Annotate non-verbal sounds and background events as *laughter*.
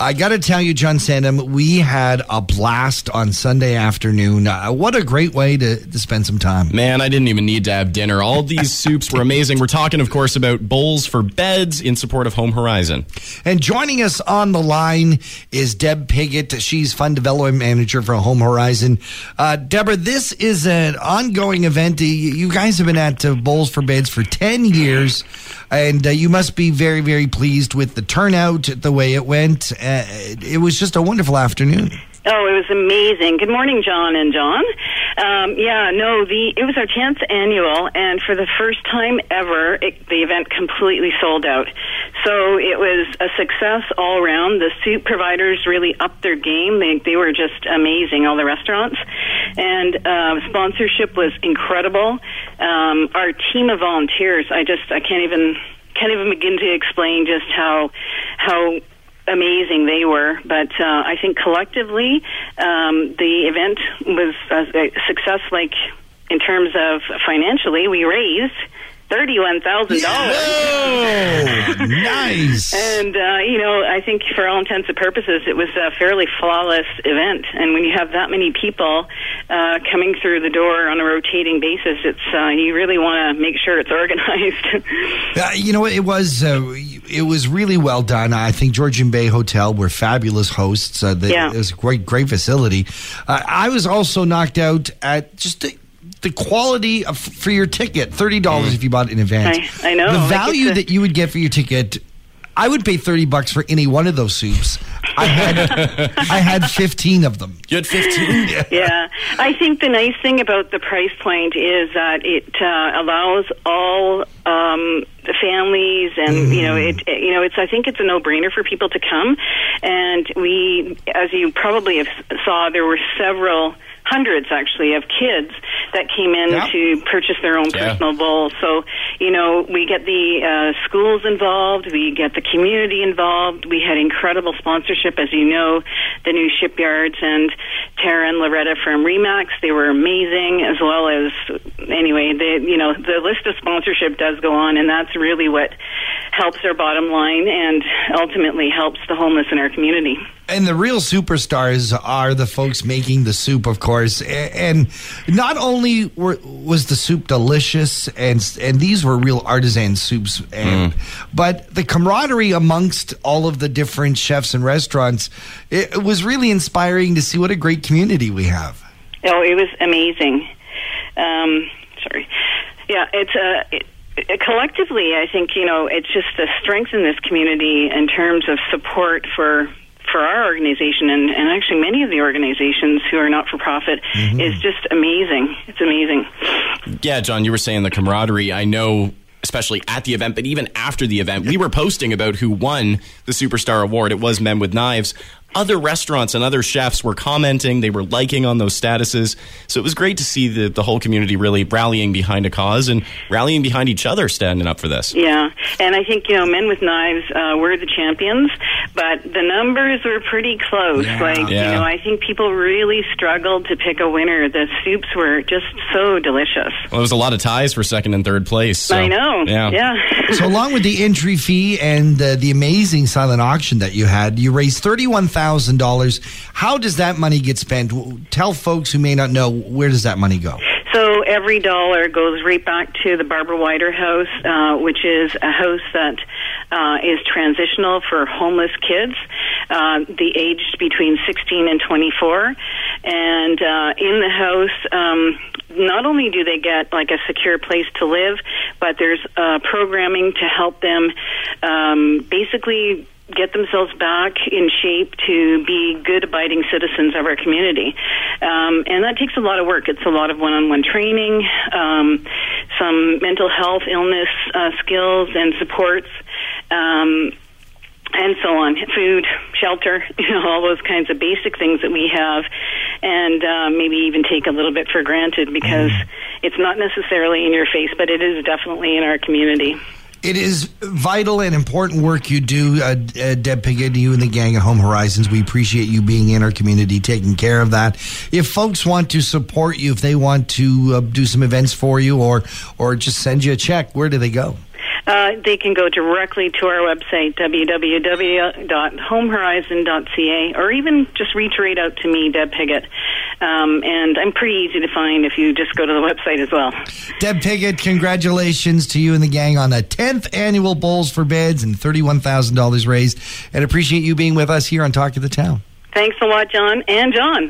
I got to tell you, John Sandham, we had a blast on Sunday afternoon. Uh, what a great way to, to spend some time. Man, I didn't even need to have dinner. All these *laughs* soups were amazing. We're talking, of course, about bowls for beds in support of Home Horizon. And joining us on the line is Deb Piggot. She's Fund Development Manager for Home Horizon. Uh, Deborah, this is an ongoing event. You guys have been at uh, Bowls for Beds for 10 years, and uh, you must be very, very pleased with the turnout, the way it went. It was just a wonderful afternoon. Oh, it was amazing. Good morning, John and John. Um, yeah, no, the it was our tenth annual, and for the first time ever, it, the event completely sold out. So it was a success all around. The soup providers really upped their game. They they were just amazing. All the restaurants, and uh, sponsorship was incredible. Um, our team of volunteers, I just I can't even can't even begin to explain just how how amazing they were. But uh, I think collectively, um, the event was a success. Like in terms of financially, we raised thirty-one thousand dollars. *laughs* nice. and uh, you know, I think for all intents and purposes, it was a fairly flawless event. And when you have that many people uh, coming through the door on a rotating basis, it's uh, you really want to make sure it's organized. *laughs* Uh, you know, it was uh, it was really well done. I think Georgian Bay Hotel were fabulous hosts. Uh, yeah. It was a great great facility. I was also knocked out at just. The, the quality of, for your ticket $30 mm. if you bought it in advance. I, I know. The value that you would get for your ticket I would pay thirty bucks for any one of those soups. I had I had fifteen of them. You had fifteen. *laughs* yeah. yeah, I think the nice thing about the price point is that it uh, allows all um, the families, and mm. you know, it, it, you know, it's. I think it's a no-brainer for people to come, and we, as you probably have saw, there were several hundreds actually of kids that came in yeah. to purchase their own yeah. personal bowls. So, you know, we get the uh, schools involved, we get the community involved. We had incredible sponsorship, as you know, the new shipyards and Tara and Loretta from Remax. They were amazing, as well as anyway, the you know the list of sponsorship does go on, and that's really what helps our bottom line and ultimately helps the homeless in our community. And the real superstars are the folks making the soup, of course. And not only were, was the soup delicious, and and these were real artisan soups, and, mm. but the camaraderie amongst all of the different chefs and restaurants, it, it was really inspiring to see what a great community we have. Oh, it was amazing. Um, sorry. Yeah, it's a. Uh, it, collectively, I think you know it's just the strength in this community in terms of support for for our organization and, and actually many of the organizations who are not for profit mm-hmm. is just amazing. It's amazing. Yeah, John, you were saying the camaraderie. I know especially at the event, but even after the event, we were posting about who won the Superstar Award. It was Men with Knives other restaurants and other chefs were commenting, they were liking on those statuses. So it was great to see the, the whole community really rallying behind a cause and rallying behind each other standing up for this. Yeah, and I think, you know, Men with Knives uh, were the champions, but the numbers were pretty close. Yeah. Like, yeah. you know, I think people really struggled to pick a winner. The soups were just so delicious. Well, there was a lot of ties for second and third place. So, I know. Yeah. yeah. *laughs* so, along with the entry fee and uh, the amazing silent auction that you had, you raised 31000 $1,000. How does that money get spent? Tell folks who may not know where does that money go? So every dollar goes right back to the Barbara Wider House, uh, which is a house that uh, is transitional for homeless kids, uh, the aged between 16 and 24. And uh, in the house, um, not only do they get like a secure place to live, but there's uh, programming to help them um, basically get themselves back in shape to be good, abiding citizens of our community. Um, and that takes a lot of work. It's a lot of one on one training, um, some mental health, illness uh, skills, and supports. Um, and so on, food, shelter, *laughs* you know, all those kinds of basic things that we have, and uh, maybe even take a little bit for granted because mm. it's not necessarily in your face, but it is definitely in our community. It is vital and important work you do, uh, uh, Deb Piggot, you and the gang at Home Horizons. We appreciate you being in our community, taking care of that. If folks want to support you, if they want to uh, do some events for you, or or just send you a check, where do they go? Uh, they can go directly to our website, www.homehorizon.ca, or even just reach right out to me, Deb Piggot. Um, and I'm pretty easy to find if you just go to the website as well. Deb Piggot, congratulations to you and the gang on the 10th annual Bowls for Beds and $31,000 raised. And appreciate you being with us here on Talk of the Town. Thanks a lot, John and John.